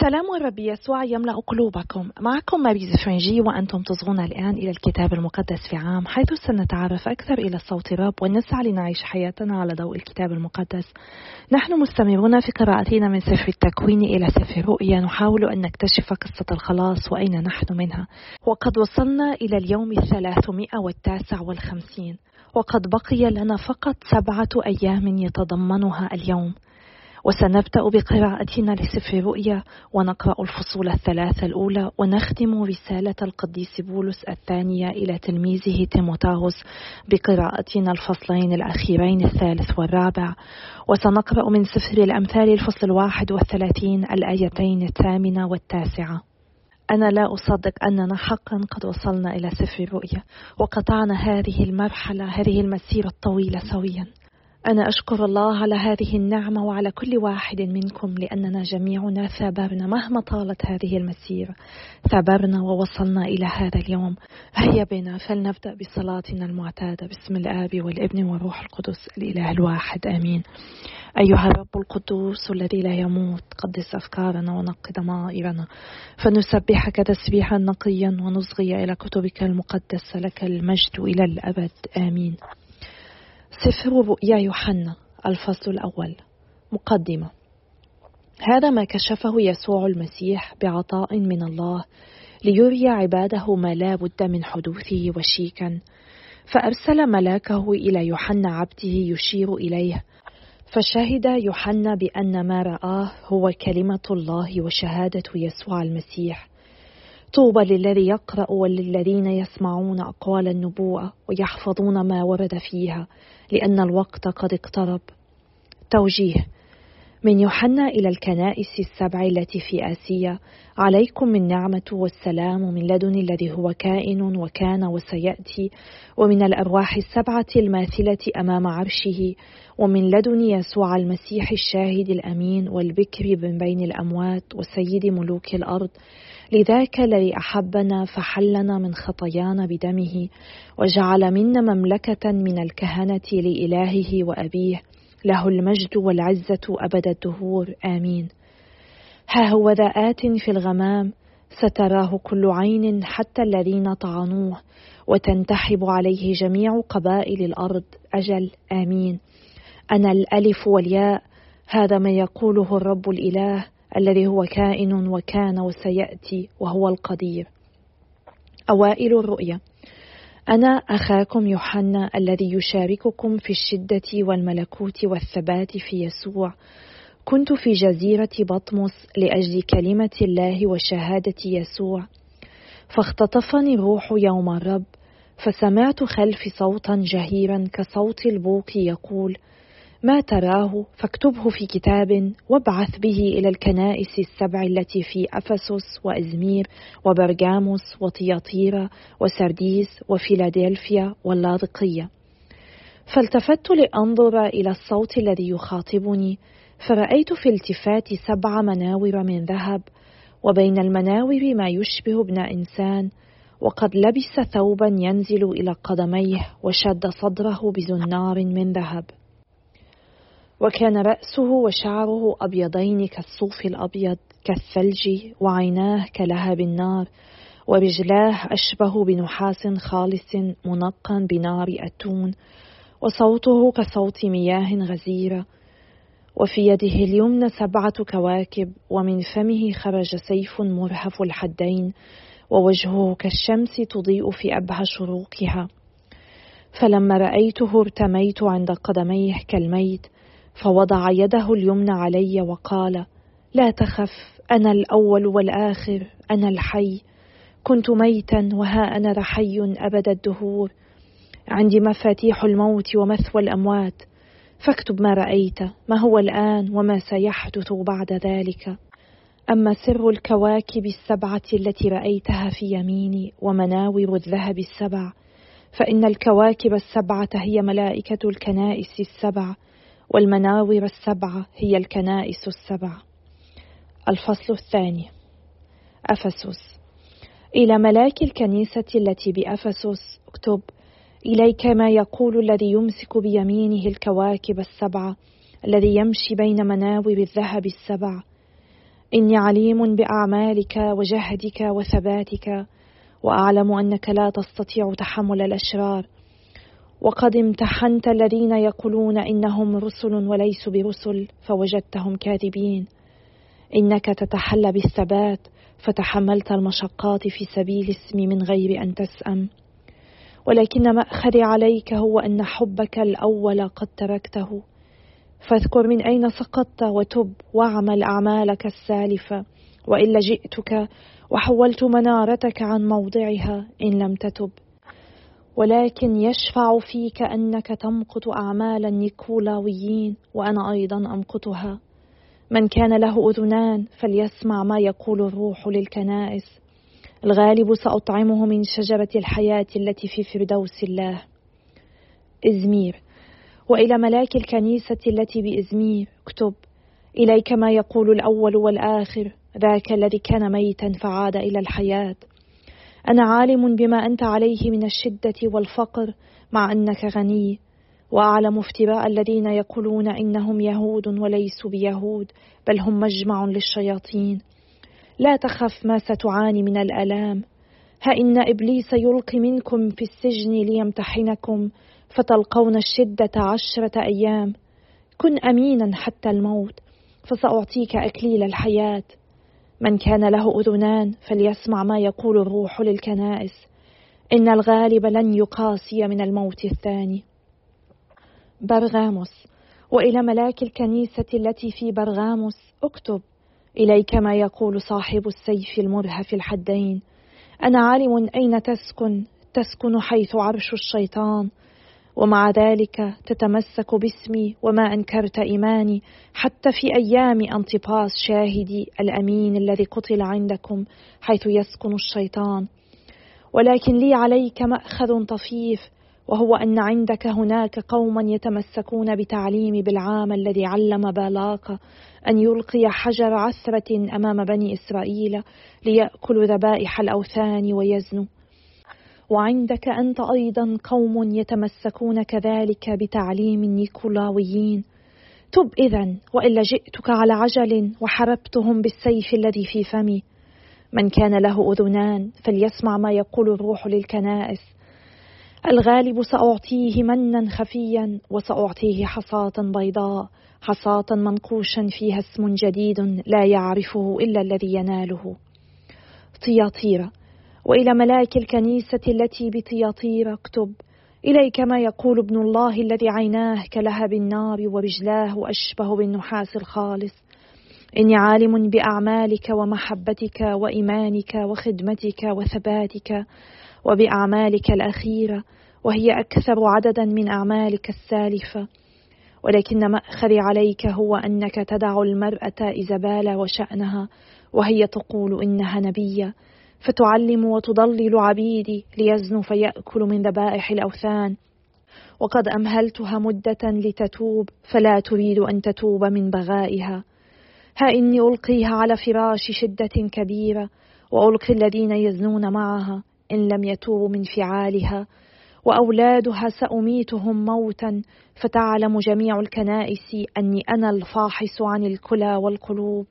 سلام الرب يسوع يملأ قلوبكم. معكم ماريز فرنجي وأنتم تصغون الآن إلى الكتاب المقدس في عام حيث سنتعرف أكثر إلى صوت الرب ونسعى لنعيش حياتنا على ضوء الكتاب المقدس. نحن مستمرون في قراءتنا من سفر التكوين إلى سفر رؤيا. نحاول أن نكتشف قصة الخلاص وأين نحن منها. وقد وصلنا إلى اليوم الثلاثمائة والتاسع والخمسين. وقد بقي لنا فقط سبعة أيام يتضمنها اليوم. وسنبدأ بقراءتنا لسفر رؤيا ونقرأ الفصول الثلاثة الأولى ونختم رسالة القديس بولس الثانية إلى تلميذه تيموتاوس بقراءتنا الفصلين الأخيرين الثالث والرابع. وسنقرأ من سفر الأمثال الفصل الواحد والثلاثين الآيتين الثامنة والتاسعة. أنا لا أصدق أننا حقا قد وصلنا إلى سفر الرؤيا وقطعنا هذه المرحلة هذه المسيرة الطويلة سويا. أنا أشكر الله على هذه النعمة وعلى كل واحد منكم لأننا جميعنا ثابرنا مهما طالت هذه المسيرة. ثابرنا ووصلنا إلى هذا اليوم. هيا بنا فلنبدأ بصلاتنا المعتادة. باسم الآب والابن والروح القدس الإله الواحد آمين. أيها الرب القدوس الذي لا يموت قدس أفكارنا ونقي ضمائرنا. فنسبحك تسبيحا نقيا ونصغي إلى كتبك المقدسة لك المجد إلى الأبد آمين. سفر رؤيا يوحنا الفصل الأول. مقدمة. هذا ما كشفه يسوع المسيح بعطاء من الله ليري عباده ما لا بد من حدوثه وشيكا. فأرسل ملاكه إلى يوحنا عبده يشير إليه. فشهد يوحنا بأن ما رآه هو كلمة الله وشهادة يسوع المسيح. طوبى للذي يقرأ وللذين يسمعون أقوال النبوءة ويحفظون ما ورد فيها. لأن الوقت قد اقترب. توجيه. من يوحنا إلى الكنائس السبع التي في آسيا عليكم من نعمة والسلام من لدن الذي هو كائن وكان وسيأتي ومن الأرواح السبعة الماثلة أمام عرشه ومن لدن يسوع المسيح الشاهد الأمين والبكر من بين الأموات وسيد ملوك الأرض لذاك الذي أحبنا فحلنا من خطايانا بدمه وجعل منا مملكة من الكهنة لإلهه وأبيه له المجد والعزة أبد الدهور آمين. ها هو ذا آت في الغمام ستراه كل عين حتى الذين طعنوه وتنتحب عليه جميع قبائل الأرض أجل آمين. أنا الألف والياء هذا ما يقوله الرب الإله الذي هو كائن وكان وسيأتي وهو القدير. أوائل الرؤيا. أنا أخاكم يوحنا الذي يشارككم في الشدة والملكوت والثبات في يسوع. كنت في جزيرة بطمس لأجل كلمة الله وشهادة يسوع. فاختطفني الروح يوم الرب فسمعت خلفي صوتا جهيرا كصوت البوق يقول ما تراه فاكتبه في كتاب وابعث به إلى الكنائس السبع التي في أفسس وإزمير وبرجاموس وطياطيرا وسرديس وفيلادلفيا واللاذقية. فالتفت لأنظر إلى الصوت الذي يخاطبني فرأيت في التفات سبع مناور من ذهب وبين المناور ما يشبه ابن إنسان وقد لبس ثوبا ينزل إلى قدميه وشد صدره بزنار من ذهب. وكان رأسه وشعره أبيضين كالصوف الأبيض كالثلج وعيناه كلهب النار ورجلاه أشبه بنحاس خالص منقى بنار أتون وصوته كصوت مياه غزيرة. وفي يده اليمنى سبعة كواكب ومن فمه خرج سيف مرهف الحدين ووجهه كالشمس تضيء في أبهى شروقها. فلما رأيته ارتميت عند قدميه كالميت فوضع يده اليمنى علي وقال لا تخف أنا الأول والآخر أنا الحي. كنت ميتا وها أنا رحي أبد الدهور. عندي مفاتيح الموت ومثوى الأموات. فاكتب ما رأيت ما هو الآن وما سيحدث بعد ذلك. أما سر الكواكب السبعة التي رأيتها في يميني ومناور الذهب السبع فإن الكواكب السبعة هي ملائكة الكنائس السبع. والمناور السبعة هي الكنائس السبع. الفصل الثاني. أفسس. إلى ملاك الكنيسة التي بأفسس اكتب إليك ما يقول الذي يمسك بيمينه الكواكب السبعة الذي يمشي بين مناور الذهب السبع. إني عليم بأعمالك وجهدك وثباتك وأعلم أنك لا تستطيع تحمل الأشرار. وقد امتحنت الذين يقولون إنهم رسل وليسوا برسل فوجدتهم كاذبين. إنك تتحلى بالثبات فتحملت المشقات في سبيل اسمي من غير أن تسأم. ولكن مأخذي عليك هو أن حبك الأول قد تركته. فاذكر من أين سقطت وتب واعمل أعمالك السالفة. وإلا جئتك وحولت منارتك عن موضعها إن لم تتب. ولكن يشفع فيك أنك تمقت أعمال النيكولاويين وأنا أيضا أمقتها. من كان له أذنان فليسمع ما يقول الروح للكنائس. الغالب سأطعمه من شجرة الحياة التي في فردوس الله. إزمير. وإلى ملاك الكنيسة التي بإزمير. اكتب. إليك ما يقول الأول والآخر. ذاك الذي كان ميتا فعاد إلى الحياة. أنا عالم بما أنت عليه من الشدة والفقر مع أنك غني. وأعلم افتراء الذين يقولون إنهم يهود وليسوا بيهود بل هم مجمع للشياطين. لا تخف ما ستعاني من الآلام. ها إن إبليس يلقي منكم في السجن ليمتحنكم فتلقون الشدة عشرة أيام. كن أمينا حتى الموت فسأعطيك أكليل الحياة. من كان له أذنان فليسمع ما يقول الروح للكنائس. إن الغالب لن يقاسي من الموت الثاني. برغاموس وإلى ملاك الكنيسة التي في برغاموس اكتب إليك ما يقول صاحب السيف المرهف الحدين. أنا عالم أين تسكن؟ تسكن حيث عرش الشيطان. ومع ذلك تتمسك باسمي وما أنكرت إيماني حتى في أيام انطباس شاهدي الأمين الذي قتل عندكم حيث يسكن الشيطان. ولكن لي عليك مأخذ طفيف وهو أن عندك هناك قوما يتمسكون بتعليم بالعام الذي علم بالاق أن يلقي حجر عثره أمام بني إسرائيل ليأكلوا ذبائح الأوثان ويزنوا. وعندك أنت أيضا قوم يتمسكون كذلك بتعليم النيكولاويين. تب إذا وإلا جئتك على عجل وحربتهم بالسيف الذي في فمي. من كان له أذنان فليسمع ما يقول الروح للكنائس. الغالب سأعطيه منا خفيا وسأعطيه حصاة بيضاء حصاة منقوشا فيها اسم جديد لا يعرفه إلا الذي يناله. طياطيرة وإلى ملاك الكنيسة التي بطياطير أكتب. إليك ما يقول ابن الله الذي عيناه كلهب النار ورجلاه اشبه بالنحاس الخالص. إني عالم بأعمالك ومحبتك وإيمانك وخدمتك وثباتك وبأعمالك الأخيرة وهي أكثر عددا من أعمالك السالفة. ولكن مأخذي عليك هو أنك تدع المرأة ايزابال وشأنها وهي تقول إنها نبية. فتعلم وتضلل عبيدي ليزنوا فيأكل من ذبائح الأوثان. وقد أمهلتها مدة لتتوب فلا تريد أن تتوب من بغائها. ها إني ألقيها على فراش شدة كبيرة وألقي الذين يزنون معها إن لم يتوبوا من فعالها. وأولادها سأميتهم موتا فتعلم جميع الكنائس أني أنا الفاحص عن الكلى والقلوب.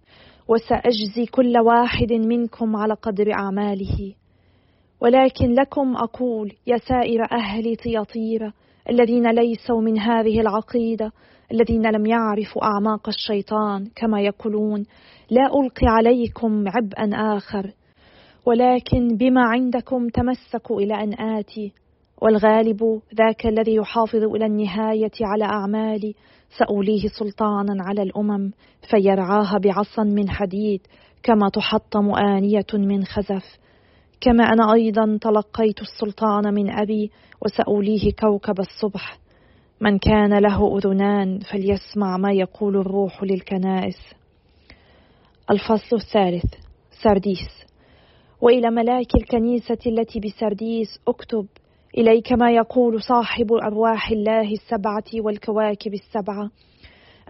وسأجزي كل واحد منكم على قدر أعماله. ولكن لكم أقول يا سائر أهل طياطيره الذين ليسوا من هذه العقيدة الذين لم يعرفوا أعماق الشيطان كما يقولون لا ألقي عليكم عبئا آخر. ولكن بما عندكم تمسكوا إلى أن آتي. والغالب ذاك الذي يحافظ إلى النهاية على أعمالي سأوليه سلطانا على الأمم فيرعاها بعصا من حديد كما تحطم آنية من خزف. كما أنا أيضا تلقيت السلطان من أبي وسأوليه كوكب الصبح. من كان له أذنان فليسمع ما يقول الروح للكنائس. الفصل الثالث سرديس. وإلى ملاك الكنيسة التي بسرديس أكتب إليك ما يقول صاحب أرواح الله السبعة والكواكب السبعة.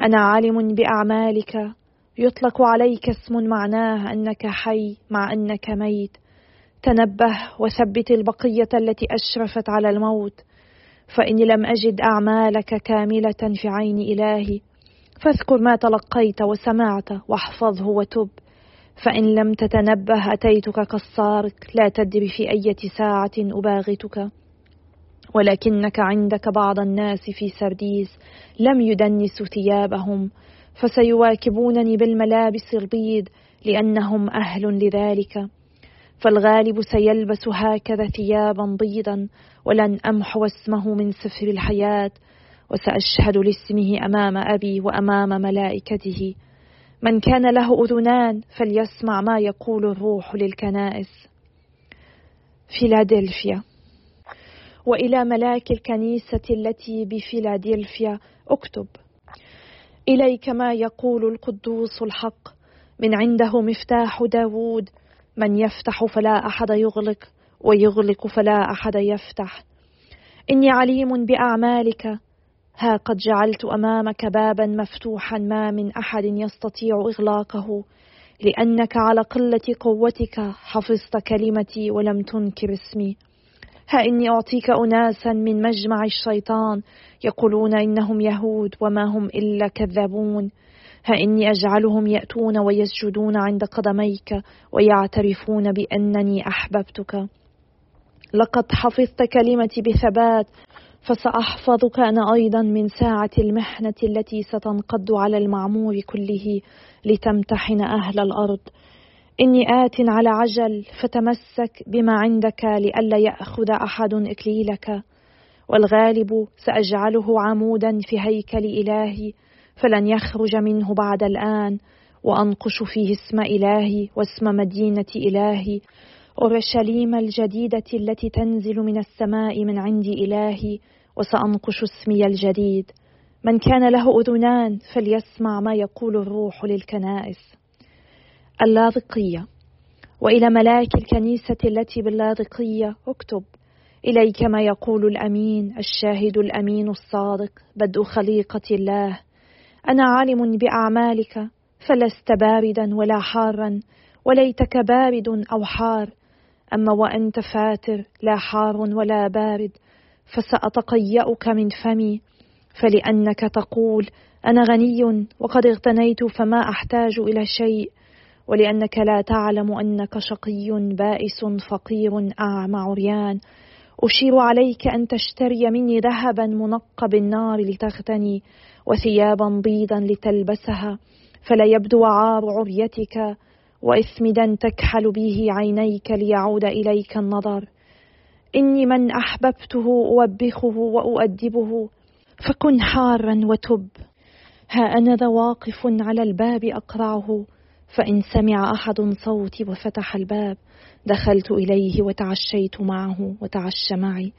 أنا عالم بأعمالك. يطلق عليك اسم معناه أنك حي مع أنك ميت. تنبه وثبت البقية التي أشرفت على الموت. فإني لم أجد أعمالك كاملة في عين إلهي فاذكر ما تلقيت وسمعت واحفظه وتب. فإن لم تتنبه أتيتك كالسارق لا تدري في أية ساعة أباغتك. ولكنك عندك بعض الناس في سرديس لم يدنسوا ثيابهم فسيواكبونني بالملابس البيض لأنهم أهل لذلك. فالغالب سيلبس هكذا ثيابا بيضا ولن أمحو اسمه من سفر الحياة وسأشهد لاسمه أمام أبي وأمام ملائكته. من كان له أذنان فليسمع ما يقول الروح للكنائس. فيلادلفيا. وإلى ملاك الكنيسة التي بفيلادلفيا. اكتب. إليك ما يقول القدوس الحق. من عنده مفتاح داوود. من يفتح فلا أحد يغلق ويغلق فلا أحد يفتح. إني عليم بأعمالك. ها قد جعلت أمامك بابا مفتوحا. ما من أحد يستطيع إغلاقه. لأنك على قلة قوتك حفظت كلمتي ولم تنكر اسمي. ها إني أعطيك أناسا من مجمع الشيطان. يقولون إنهم يهود وما هم إلا كذابون. ها إني أجعلهم يأتون ويسجدون عند قدميك ويعترفون بأنني أحببتك. لقد حفظت كلمتي بثبات فسأحفظك أنا أيضا من ساعة المحنة التي ستنقض على المعمور كله لتمتحن أهل الأرض. إني آت على عجل فتمسك بما عندك لئلا يأخذ أحد إكليلك والغالب سأجعله عمودا في هيكل إلهي فلن يخرج منه بعد الآن وأنقش فيه اسم إلهي واسم مدينة إلهي أورشليم الجديدة التي تنزل من السماء من عند إلهي وسأنقش اسمي الجديد. من كان له أذنان فليسمع ما يقول الروح للكنائس. اللاذقية. وإلى ملاك الكنيسة التي باللاذقية اكتب إليك ما يقول الأمين الشاهد الأمين الصادق بدء خليقة الله. أنا عالم بأعمالك فلست باردا ولا حارا وليتك بارد أو حار. أما وأنت فاتر لا حار ولا بارد فسأتقيأك من فمي. فلأنك تقول أنا غني وقد اغتنيت فما أحتاج إلى شيء. ولأنك لا تعلم أنك شقي بائس فقير أعمى عريان. أشير عليك أن تشتري مني ذهبا منقى بالنار لتغتني وثيابا بيضا لتلبسها فلا يبدو عار عريتك وإثمدا تكحل به عينيك ليعود إليك النظر. إني من أحببته أوبخه وأؤدبه فكن حارا وتب. ها أنا ذا واقف على الباب أقرعه فإن سمع أحد صوتي وفتح الباب دخلت إليه وتعشيت معه وتعشى معي.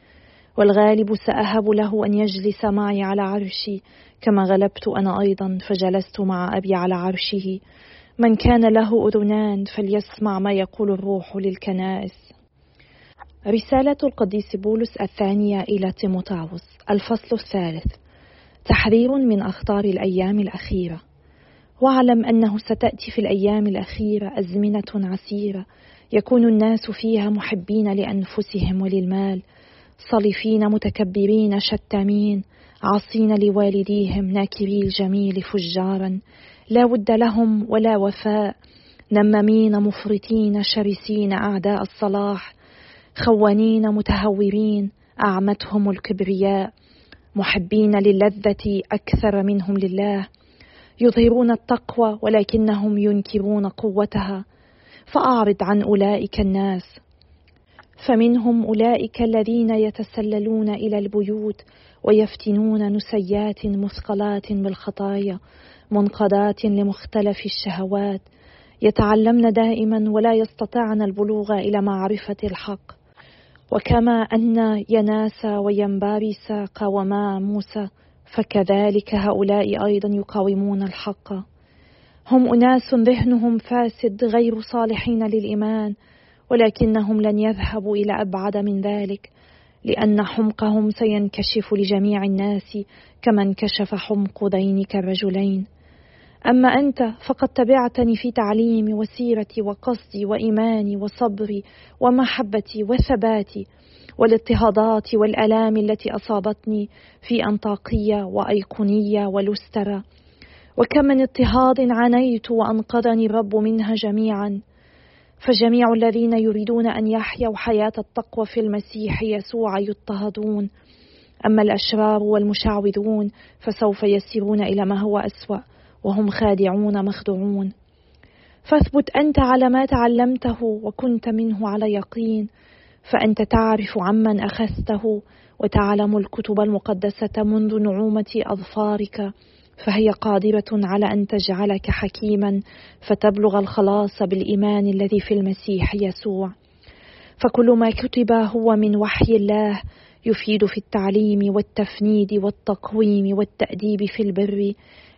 والغالب سأهب له أن يجلس معي على عرشي. كما غلبت أنا أيضا فجلست مع أبي على عرشه. من كان له أذنان فليسمع ما يقول الروح للكنائس. رسالة القديس بولس الثانية إلى تيموتاوس الفصل الثالث. تحرير من أخطار الأيام الأخيرة. واعلم أنه ستأتي في الأيام الأخيرة أزمنة عسيرة يكون الناس فيها محبين لأنفسهم وللمال صلفين متكبرين شتامين عاصين لوالديهم ناكري الجميل فجارا لا ود لهم ولا وفاء نمامين مفرطين شرسين أعداء الصلاح خوانين متهورين أعمتهم الكبرياء محبين للذة أكثر منهم لله يظهرون التقوى ولكنهم ينكرون قوتها. فأعرض عن أولئك الناس. فمنهم أولئك الذين يتسللون إلى البيوت ويفتنون نسيات مثقلات بالخطايا منقضات لمختلف الشهوات. يتعلمن دائما ولا يستطعن البلوغ إلى معرفة الحق. وكما أن يناس وينبارس قاوما موسى فكذلك هؤلاء أيضا يقاومون الحق. هم أناس ذهنهم فاسد غير صالحين للإيمان ولكنهم لن يذهبوا إلى أبعد من ذلك لأن حمقهم سينكشف لجميع الناس كما انكشف حمق ذينك الرجلين. أما أنت فقد تبعتني في تعليمي وسيرتي وقصدي وايماني وصبري ومحبتي وثباتي والاضطهادات والألام التي أصابتني في أنطاقية وأيقونية ولسترا وكم من اضطهاد عانيت وأنقذني الرب منها جميعا. فجميع الذين يريدون أن يحيوا حياة التقوى في المسيح يسوع يضطهدون. أما الأشرار والمشعوذون فسوف يسيرون إلى ما هو أسوأ وهم خادعون مخدوعون. فاثبت أنت على ما تعلمته وكنت منه على يقين. فأنت تعرف عمن أخذته وتعلم الكتب المقدسة منذ نعومة أظفارك فهي قادرة على أن تجعلك حكيما فتبلغ الخلاص بالإيمان الذي في المسيح يسوع. فكل ما كتب هو من وحي الله يفيد في التعليم والتفنيد والتقويم والتأديب في البر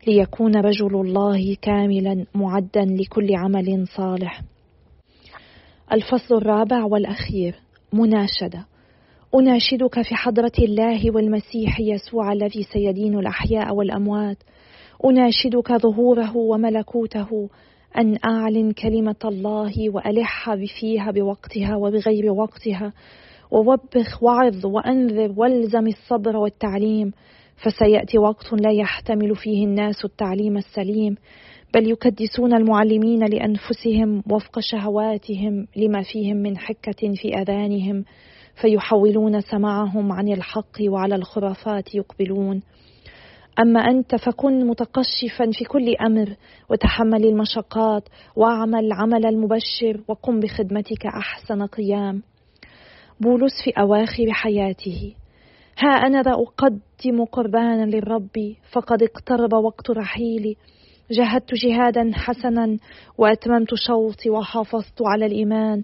ليكون رجل الله كاملا معدا لكل عمل صالح. الفصل الرابع والأخير. مناشدة. أناشدك في حضرة الله والمسيح يسوع الذي سيدين الأحياء والأموات. أناشدك ظهوره وملكوته أن أعلن كلمة الله وألح فيها بوقتها وبغير وقتها. ووبخ وعظ وأنذر والزم الصبر والتعليم. فسيأتي وقت لا يحتمل فيه الناس التعليم السليم. بل يكدسون المعلمين لأنفسهم وفق شهواتهم لما فيهم من حكة في أذانهم فيحولون سمعهم عن الحق وعلى الخرافات يقبلون. أما أنت فكن متقشفا في كل أمر وتحمل المشقات واعمل عمل المبشر وقم بخدمتك أحسن قيام. بولس في أواخر حياته ها أنا ذا أقدم قربانا للرب فقد اقترب وقت رحيلي جاهدت جهادا حسنا وأتممت شوطي وحافظت على الإيمان.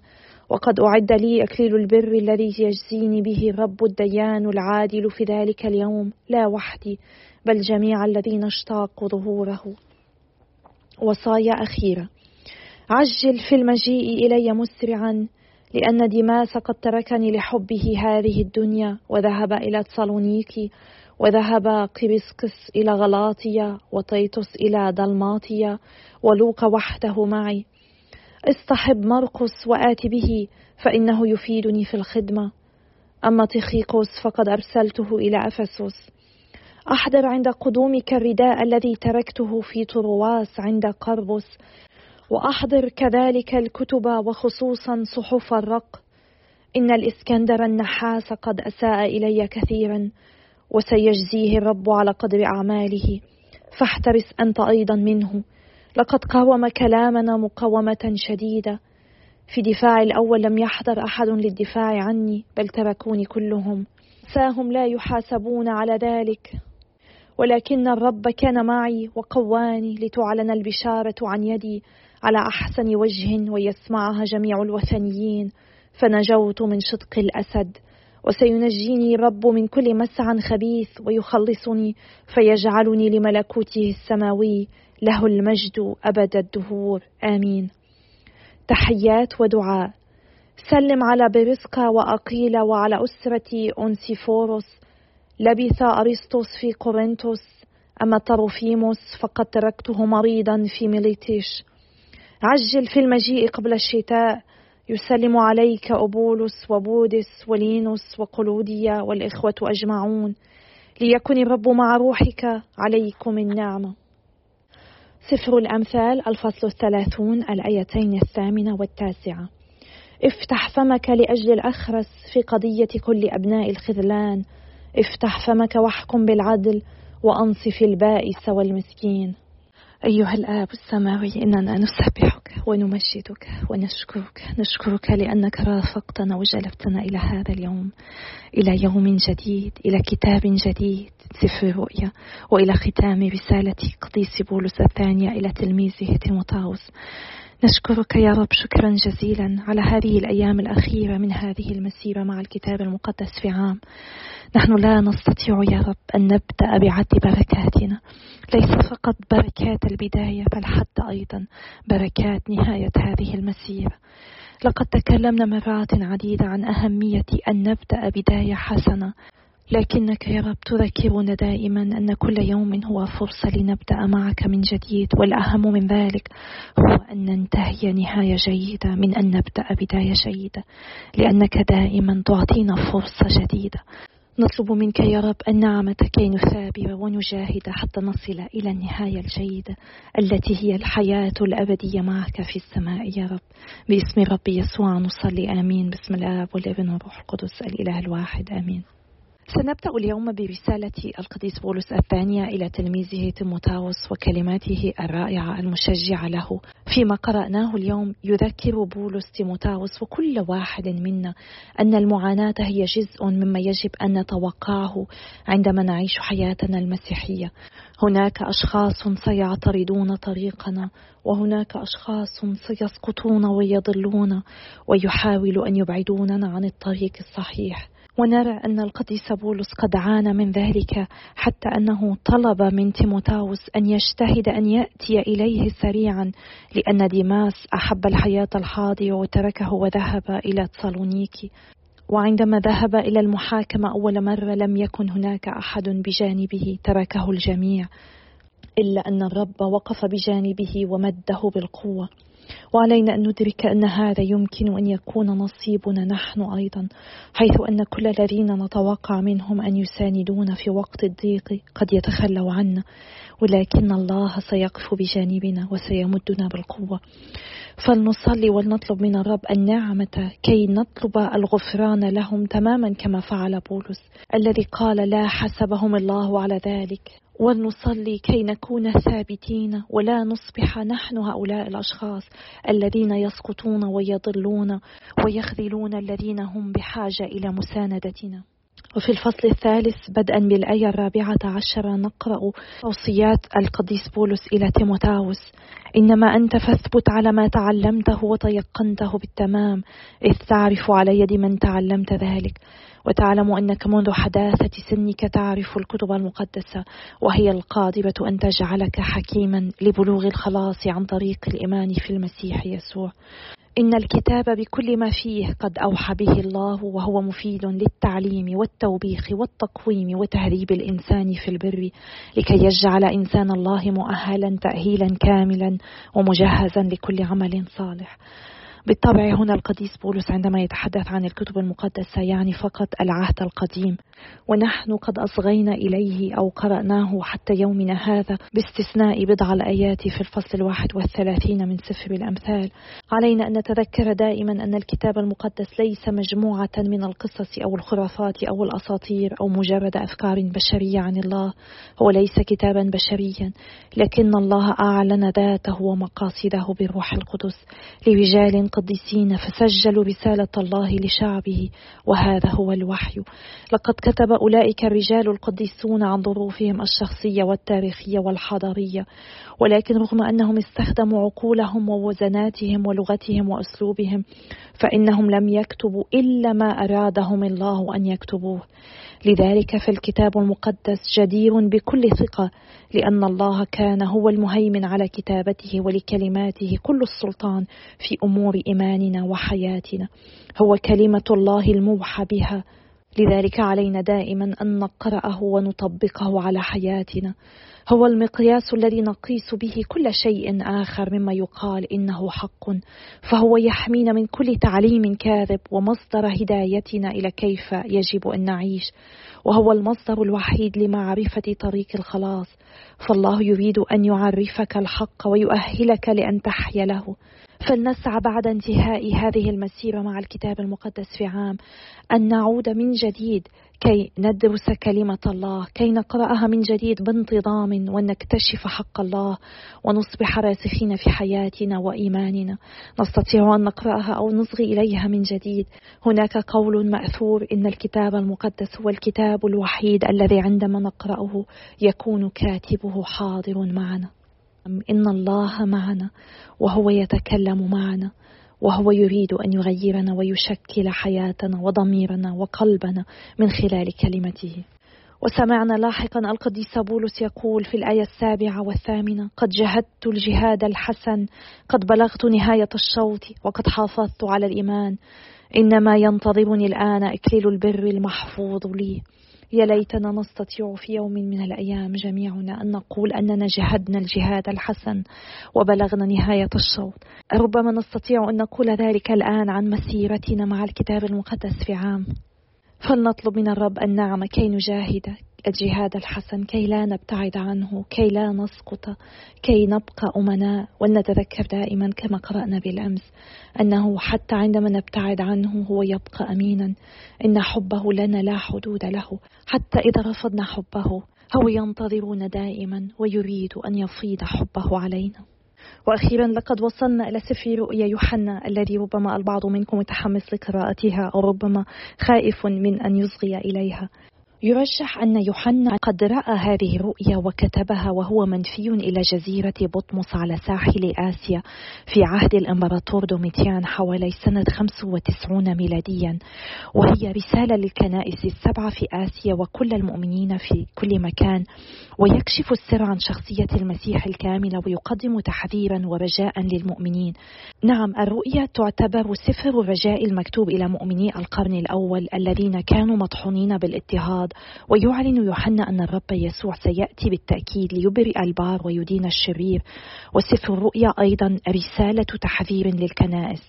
وقد أعد لي أكليل البر الذي يجزيني به الرب الديان العادل في ذلك اليوم. لا وحدي بل جميع الذين اشتاقوا ظهوره. وصايا أخيرة. عجل في المجيء إلي مسرعا لأن ديماس قد تركني لحبه هذه الدنيا وذهب إلى تسالونيكي. وذهب قبسقس إلى غلاطيا وطيطس إلى دلماطيا ولوك وحده معي. اصطحب مرقس وآت به فإنه يفيدني في الخدمة. أما تخيقوس فقد أرسلته إلى أفسس. أحضر عند قدومك الرداء الذي تركته في طرواس عند قربس. وأحضر كذلك الكتب وخصوصا صحف الرق. إن الإسكندر النحاس قد أساء إلي كثيرا. وسيجزيه الرب على قدر أعماله. فاحترس أنت أيضا منه. لقد قاوم كلامنا مقاومة شديدة. في دفاع الأول لم يحضر أحد للدفاع عني بل تركوني كلهم. ساهم لا يحاسبون على ذلك. ولكن الرب كان معي وقواني لتعلن البشارة عن يدي على أحسن وجه ويسمعها جميع الوثنيين. فنجوت من شدق الأسد. وسينجيني الرب من كل مسعى خبيث ويخلصني فيجعلني لملكوته السماوي له المجد أبد الدهور. آمين. تحيات ودعاء. سلم على برسقا وأقيل وعلى أسرة أنسيفوروس لبث أرسطس في قرنطس أما طروفيموس فقد تركته مريضا في ميليتيش. عجل في المجيء قبل الشتاء. يسلم عليك أبولس وبودس ولينوس وقلوديا والإخوة أجمعون. ليكن الرب مع روحك عليكم النعمة. سفر الأمثال الفصل الثلاثون الآيتين الثامنة والتاسعة. افتح فمك لأجل الأخرس في قضية كل أبناء الخذلان. افتح فمك واحكم بالعدل وأنصف البائس والمسكين. أيها الآب السماوي إننا نسبحك ونمجدك ونشكرك. نشكرك لأنك رافقتنا وجلبتنا إلى هذا اليوم إلى يوم جديد إلى كتاب جديد سفر رؤيا وإلى ختام رسالة قديس بولس الثانية إلى تلميذه تيموتاوس نشكرك يا رب شكرا جزيلا على هذه الأيام الأخيرة من هذه المسيرة مع الكتاب المقدس في عام. نحن لا نستطيع يا رب أن نبدأ بعد بركاتنا. ليس فقط بركات البداية بل حتى أيضا بركات نهاية هذه المسيرة. لقد تكلمنا مرات عديدة عن أهمية أن نبدأ بداية حسنة. لكنك يا رب تذكرنا دائما أن كل يوم هو فرصة لنبدأ معك من جديد والأهم من ذلك هو أن ننتهي نهاية جيدة من أن نبدأ بداية جيدة لأنك دائما تعطينا فرصة جديدة. نطلب منك يا رب النعمة كي نثابر ونجاهد حتى نصل إلى النهاية الجيدة التي هي الحياة الأبدية معك في السماء يا رب. باسم ربي يسوع نصلي آمين. باسم الآب والابن والروح القدس الإله الواحد آمين. سنبدأ اليوم برسالة القديس بولس الثانية إلى تلميذه تيموتاوس وكلماته الرائعة المشجعة له. فيما قرأناه اليوم يذكر بولس تيموتاوس وكل واحد منا أن المعاناة هي جزء مما يجب أن نتوقعه عندما نعيش حياتنا المسيحية. هناك أشخاص سيعترضون طريقنا وهناك أشخاص سيسقطون ويضلون ويحاولوا أن يبعدوننا عن الطريق الصحيح. ونرى أن القديس بولس قد عانى من ذلك حتى أنه طلب من تيموتاوس أن يجتهد أن يأتي إليه سريعا لأن ديماس أحب الحياة الحاضرة وتركه وذهب إلى تسالونيكي. وعندما ذهب إلى المحاكمة أول مرة لم يكن هناك أحد بجانبه تركه الجميع إلا أن الرب وقف بجانبه ومده بالقوة. وعلينا أن ندرك أن هذا يمكن أن يكون نصيبنا نحن أيضا حيث أن كل الذين نتوقع منهم أن يساندونا في وقت الضيق قد يتخلوا عنا ولكن الله سيقف بجانبنا وسيمدنا بالقوة. فلنصلي ولنطلب من الرب النعمة كي نطلب الغفران لهم تماما كما فعل بولس الذي قال لا حسبهم الله على ذلك. ولنصلي كي نكون ثابتين ولا نصبح نحن هؤلاء الأشخاص الذين يسقطون ويضلون ويخذلون الذين هم بحاجة إلى مساندتنا. وفي الفصل الثالث بدءا بالآية الرابعة عشرة نقرأ توصيات القديس بولس إلى تيموتاوس إنما أنت فاثبت على ما تعلمته وتيقنته بالتمام إذ تعرف على يد من تعلمت ذلك. وتعلم أنك منذ حداثة سنك تعرف الكتب المقدسة وهي القادرة أن تجعلك حكيما لبلوغ الخلاص عن طريق الإيمان في المسيح يسوع. إن الكتاب بكل ما فيه قد أوحى به الله وهو مفيد للتعليم والتوبيخ والتقويم وتهذيب الإنسان في البر لكي يجعل إنسان الله مؤهلا تأهيلا كاملا ومجهزا لكل عمل صالح. بالطبع هنا القديس بولس عندما يتحدث عن الكتب المقدسة يعني فقط العهد القديم ونحن قد أصغينا إليه أو قرأناه حتى يومنا هذا باستثناء بضع الآيات في الفصل الواحد والثلاثين من سفر الأمثال. علينا أن نتذكر دائما أن الكتاب المقدس ليس مجموعة من القصص أو الخرافات أو الأساطير أو مجرد أفكار بشرية عن الله هو ليس كتابا بشريا لكن الله أعلن ذاته ومقاصده بالروح القدس لرجال القديسين فسجلوا رسالة الله لشعبه وهذا هو الوحي. لقد كتب أولئك الرجال القديسون عن ظروفهم الشخصية والتاريخية والحضارية. ولكن رغم أنهم استخدموا عقولهم ووزناتهم ولغتهم وأسلوبهم فإنهم لم يكتبوا إلا ما أرادهم الله أن يكتبوه. لذلك فالكتاب المقدس جدير بكل ثقة لأن الله كان هو المهيمن على كتابته ولكلماته كل السلطان في أمور إيماننا وحياتنا. هو كلمة الله الموحى بها. لذلك علينا دائما أن نقرأه ونطبقه على حياتنا. هو المقياس الذي نقيس به كل شيء آخر مما يقال إنه حق فهو يحمينا من كل تعليم كاذب ومصدر هدايتنا إلى كيف يجب أن نعيش. وهو المصدر الوحيد لمعرفة طريق الخلاص فالله يريد أن يعرفك الحق ويؤهلك لأن تحيا له. فلنسعى بعد انتهاء هذه المسيرة مع الكتاب المقدس في عام أن نعود من جديد كي ندرس كلمة الله كي نقرأها من جديد بانتظام ونكتشف حق الله ونصبح راسخين في حياتنا وإيماننا. نستطيع أن نقرأها أو نصغي إليها من جديد. هناك قول مأثور إن الكتاب المقدس هو الكتاب الوحيد الذي عندما نقرأه يكون كاتبه حاضر معنا. إن الله معنا وهو يتكلم معنا وهو يريد أن يغيرنا ويشكل حياتنا وضميرنا وقلبنا من خلال كلمته. وسمعنا لاحقا القديس بولس يقول في الآية السابعة والثامنة قد جهدت الجهاد الحسن قد بلغت نهاية الشوط وقد حافظت على الإيمان. إنما ينتظرني الآن إكليل البر المحفوظ لي. يا ليتنا نستطيع في يوم من الأيام جميعنا أن نقول أننا جهدنا الجهاد الحسن وبلغنا نهاية الشوط ربما نستطيع أن نقول ذلك الآن عن مسيرتنا مع الكتاب المقدس في عام. فلنطلب من الرب النعم كي نجاهد الجهاد الحسن كي لا نبتعد عنه كي لا نسقط كي نبقى أمناء ولنتذكر دائما كما قرأنا بالأمس أنه حتى عندما نبتعد عنه هو يبقى أمينا. إن حبه لنا لا حدود له. حتى إذا رفضنا حبه هو ينتظرنا دائما ويريد أن يفيض حبه علينا. وأخيرا لقد وصلنا إلى سفر رؤيا يوحنا الذي ربما البعض منكم متحمس لقراءتها أو ربما خائف من أن يصغي إليها. يرجح أن يوحنا قد رأى هذه الرؤيا وكتبها وهو منفي إلى جزيرة بطمس على ساحل آسيا في عهد الإمبراطور دوميتيان حوالي سنة 95 ميلاديا. وهي رسالة للكنائس السبعة في آسيا وكل المؤمنين في كل مكان. ويكشف السر عن شخصية المسيح الكاملة ويقدم تحذيرا ورجاء للمؤمنين. نعم الرؤيا تعتبر سفر الرجاء المكتوب إلى مؤمني القرن الأول الذين كانوا مطحونين بالاضطهاد ويعلن يوحنا أن الرب يسوع سيأتي بالتأكيد ليبرئ البار ويدين الشرير. وسفر الرؤيا أيضا رسالة تحذير للكنائس.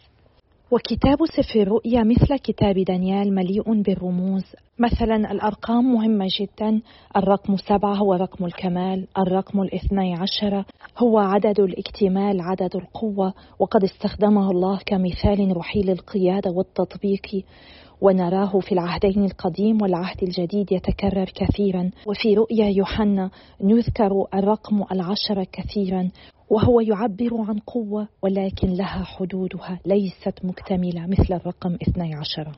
وكتاب سفر الرؤيا مثل كتاب دانيال مليء بالرموز. مثلا الأرقام مهمة جدا. الرقم سبعة هو رقم الكمال. الرقم الاثني عشر هو عدد الاكتمال عدد القوة. وقد استخدمه الله كمثال روحي للقيادة والتطبيق. ونراه في العهدين القديم والعهد الجديد يتكرر كثيرا. وفي رؤيا يوحنا نذكر الرقم العشرة كثيرا وهو يعبر عن قوة ولكن لها حدودها ليست مكتملة مثل الرقم 12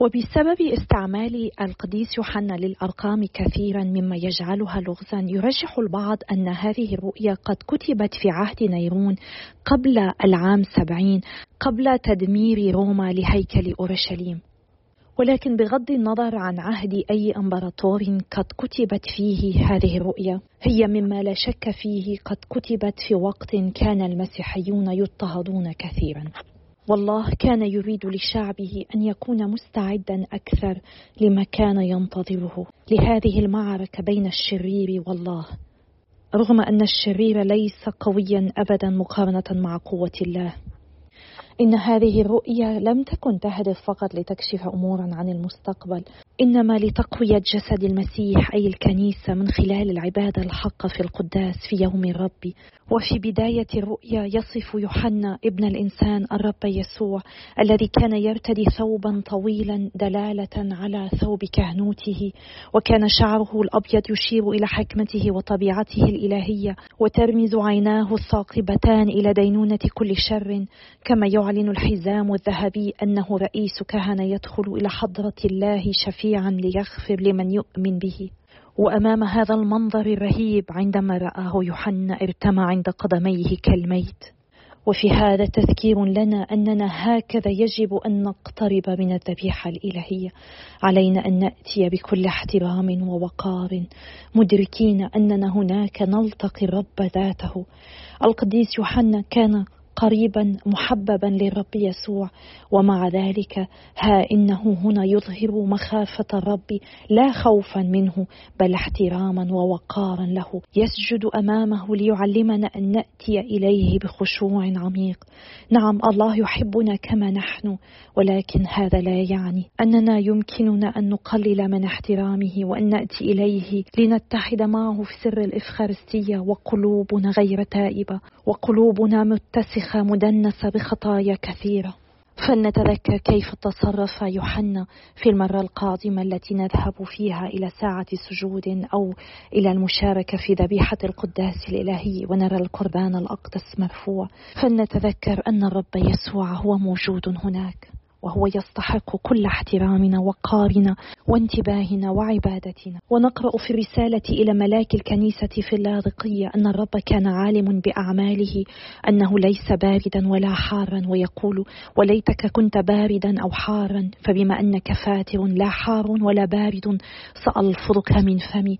وبسبب استعمال القديس يوحنا للأرقام كثيرا مما يجعلها لغزا يرجح البعض أن هذه الرؤيا قد كتبت في عهد نيرون قبل العام سبعين قبل تدمير روما لهيكل أورشليم. ولكن بغض النظر عن عهد أي إمبراطور قد كتبت فيه هذه الرؤيا هي مما لا شك فيه قد كتبت في وقت كان المسيحيون يضطهدون كثيرا. والله كان يريد لشعبه أن يكون مستعدا أكثر لما كان ينتظره. لهذه المعركة بين الشرير والله. رغم أن الشرير ليس قويا ابدا مقارنة مع قوة الله. إن هذه الرؤية لم تكن تهدف فقط لتكشف أمورا عن المستقبل إنما لتقوية جسد المسيح أي الكنيسة من خلال العبادة الحقة في القداس في يوم الرب. وفي بداية الرؤيا يصف يوحنا ابن الإنسان الرب يسوع الذي كان يرتدي ثوبا طويلا دلالة على ثوب كهنوته وكان شعره الأبيض يشير إلى حكمته وطبيعته الإلهية وترمز عيناه الثاقبتان إلى دينونة كل شر كما يعلن الحزام الذهبي أنه رئيس كهنة يدخل إلى حضرة الله شفيعا ليغفر لمن يؤمن به. وأمام هذا المنظر الرهيب عندما رآه يوحنا ارتمى عند قدميه كالميت. وفي هذا تذكير لنا أننا هكذا يجب أن نقترب من الذبيحة الإلهية. علينا أن نأتي بكل احترام ووقار مدركين أننا هناك نلتقي الرب ذاته. القديس يوحنا كان قريبا محببا للرب يسوع. ومع ذلك ها إنه هنا يظهر مخافة الرب لا خوفا منه بل احتراما ووقارا له. يسجد أمامه ليعلمنا أن نأتي إليه بخشوع عميق. نعم الله يحبنا كما نحن ولكن هذا لا يعني أننا يمكننا أن نقلل من احترامه وأن نأتي إليه لنتحد معه في سر الإفخارستية. وقلوبنا غير تائبة وقلوبنا متسخة مدنسه بخطايا كثيرة. فلنتذكر كيف تصرف يوحنا في المرة القادمة التي نذهب فيها إلى ساعة سجود أو إلى المشاركة في ذبيحة القداس الإلهي ونرى القربان الأقدس مرفوع. فلنتذكر أن الرب يسوع هو موجود هناك. وهو يستحق كل احترامنا وقارنا وانتباهنا وعبادتنا. ونقرأ في الرسالة إلى ملاك الكنيسة في اللاذقيه أن الرب كان عالم بأعماله أنه ليس باردا ولا حارا ويقول وليتك كنت باردا أو حارا فبما أنك فاتر لا حار ولا بارد سألفظك من فمي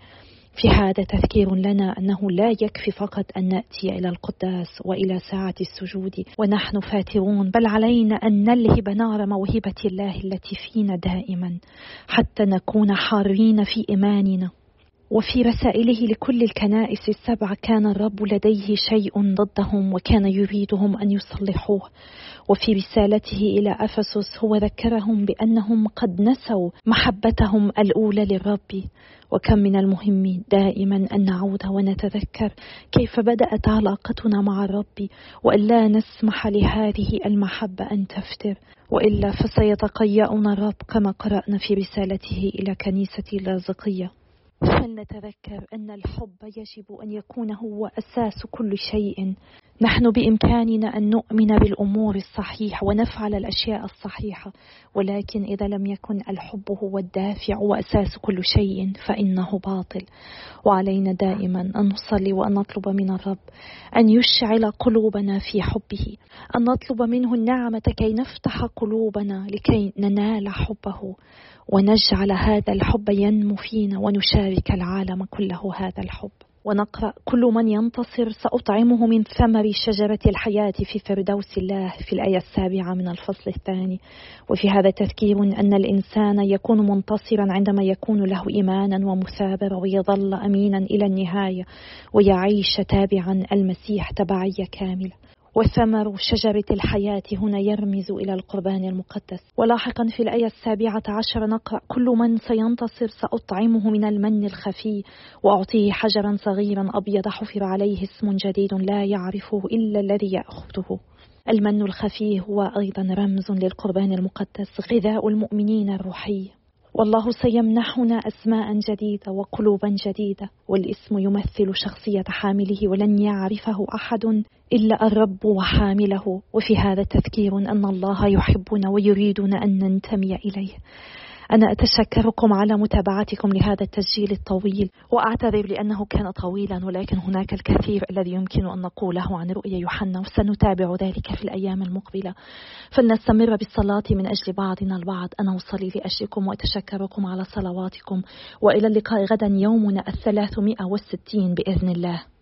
في هذا تذكير لنا أنه لا يكفي فقط أن نأتي إلى القداس وإلى ساعة السجود ونحن فاترون بل علينا أن نلهب نار موهبة الله التي فينا دائما حتى نكون حارين في إيماننا. وفي رسائله لكل الكنائس السبع كان الرب لديه شيء ضدهم وكان يريدهم أن يصلحوه. وفي رسالته إلى أفسس هو ذكرهم بأنهم قد نسوا محبتهم الأولى للرب. وكم من المهم دائما أن نعود ونتذكر كيف بدأت علاقتنا مع الرب والا نسمح لهذه المحبة أن تفتر. وإلا فسيتقيأنا الرب كما قرأنا في رسالته إلى كنيسة لاذقيه فلنتذكر أن الحب يجب أن يكون هو أساس كل شيء. نحن بإمكاننا أن نؤمن بالأمور الصحيحة ونفعل الأشياء الصحيحة ولكن إذا لم يكن الحب هو الدافع وأساس كل شيء فإنه باطل. وعلينا دائما أن نصلي وأن نطلب من الرب أن يشعل قلوبنا في حبه أن نطلب منه النعمة كي نفتح قلوبنا لكي ننال حبه ونجعل هذا الحب ينمو فينا ونشارك العالم كله هذا الحب. ونقرأ كل من ينتصر سأطعمه من ثمر شجرة الحياة في فردوس الله في الآية السابعة من الفصل الثاني. وفي هذا تذكير أن الإنسان يكون منتصرا عندما يكون له إيمانا ومثابرة ويظل أمينا إلى النهاية ويعيش تابعا المسيح تبعية كاملة وثمر شجرة الحياة هنا يرمز إلى القربان المقدس. ولاحقا في الآية السابعة عشر نقرأ كل من سينتصر سأطعمه من المن الخفي وأعطيه حجرا صغيرا أبيض حفر عليه اسم جديد لا يعرفه إلا الذي يأخذه. المن الخفي هو أيضا رمز للقربان المقدس غذاء المؤمنين الروحي. والله سيمنحنا أسماء جديدة وقلوبا جديدة والاسم يمثل شخصية حامله ولن يعرفه أحد إلا الرب وحامله. وفي هذا تذكير أن الله يحبنا ويريدنا أن ننتمي إليه. أنا أتشكركم على متابعتكم لهذا التسجيل الطويل وأعتذر لأنه كان طويلا ولكن هناك الكثير الذي يمكن أن نقوله عن رؤيا يوحنا وسنتابع ذلك في الأيام المقبلة. فلنستمر بالصلاة من أجل بعضنا البعض. أنا أصلي لأجلكم وأتشكركم على صلواتكم. وإلى اللقاء غدا يومنا الثلاثمائة والستين بإذن الله.